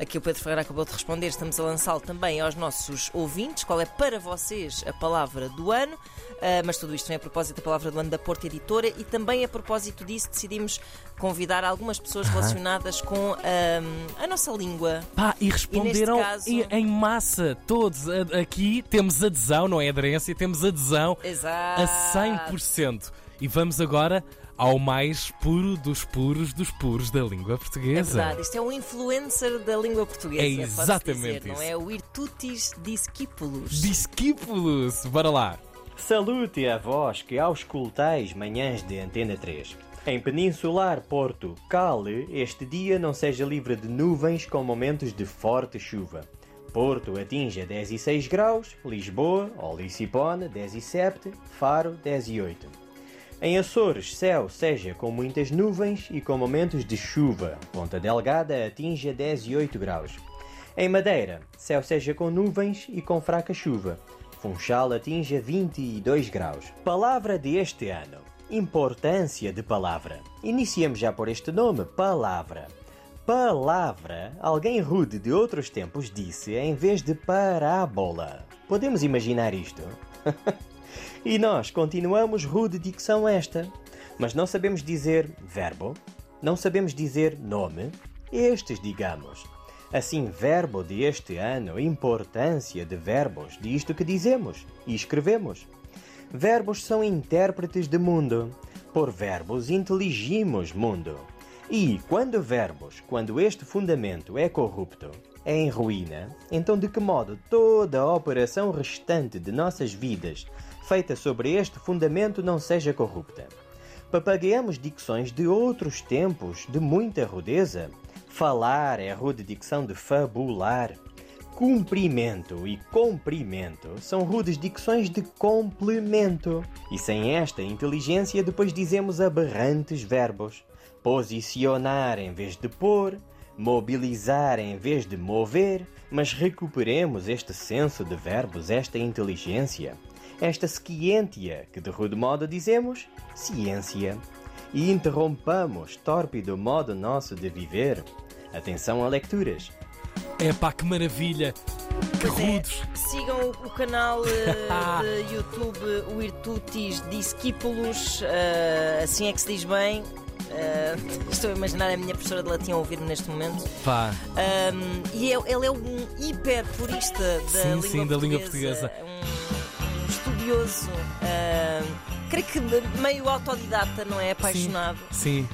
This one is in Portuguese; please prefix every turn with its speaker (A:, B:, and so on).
A: Aqui o Pedro Ferreira acabou de responder, estamos a lançá-lo também aos nossos ouvintes. Qual é para vocês a palavra do ano? Uh, mas tudo isto vem a propósito da palavra do ano da Porta Editora e também a propósito disso decidimos convidar algumas pessoas relacionadas com a nossa língua.
B: Pá, e responderam
A: caso-
B: em, massa, todos. Aqui temos adesão, não é aderência, temos adesão
A: Exato.
B: a 100%. E vamos agora ao mais puro dos puros dos puros da língua
A: É
B: portuguesa.
A: verdade, isto é um influencer da língua portuguesa.
B: É exatamente
A: dizer, Não
B: isso.
A: é o Virtutis Discípulos.
B: Discípulos, bora lá.
C: Salute a vós que auscultais manhãs de Antena 3. Em Peninsular Porto, Cale, este dia não seja livre de nuvens com momentos de forte chuva. Porto atinge 10 e 6 graus, Lisboa, ou Licipone, 10 e 7, Faro, 10 e 8. Em Açores, céu seja com muitas nuvens e com momentos de chuva. Ponta Delgada atinge 10 e 8 graus. Em Madeira, céu seja com nuvens e com fraca chuva. Funchal atinge 22 graus. Palavra deste ano. Importância de palavra. Iniciemos já por este nome, palavra. Palavra, alguém rude de outros tempos disse em vez de parábola. Podemos imaginar isto? E nós continuamos rude dicção esta, mas não sabemos dizer verbo, não sabemos dizer nome, estes digamos. Assim, verbo de este ano, importância de verbos, disto que dizemos e escrevemos. Verbos são intérpretes de mundo. Por verbos inteligimos mundo. E quando verbos, quando este fundamento é corrupto, em ruína, então de que modo toda a operação restante de nossas vidas, feita sobre este fundamento, não seja corrupta? Papagueamos dicções de outros tempos, de muita rudeza. Falar é a rude dicção de fabular. Cumprimento e comprimento são rudes dicções de complemento. E sem esta inteligência, depois dizemos aberrantes verbos. Posicionar em vez de pôr, mobilizar em vez de mover, mas recuperemos este senso de verbos, esta inteligência, esta scientia, que de rude modo dizemos ciência, e interrompamos tórpido modo nosso de viver. Atenção a leituras.
B: Epá, que maravilha. Que
A: Pois é,
B: rudos.
A: sigam o, canal eh, de YouTube o Virtutis Discípulos, eh, assim é que se diz bem. Eh, estou a imaginar a minha professora de latim a ouvir-me neste momento.
B: Pá,
A: Um, e ele, ele é um hiper purista da,
B: Sim,
A: língua,
B: sim, da língua
A: portuguesa, Um, um estudioso, um, creio que meio autodidata, não é? Apaixonado.
B: sim.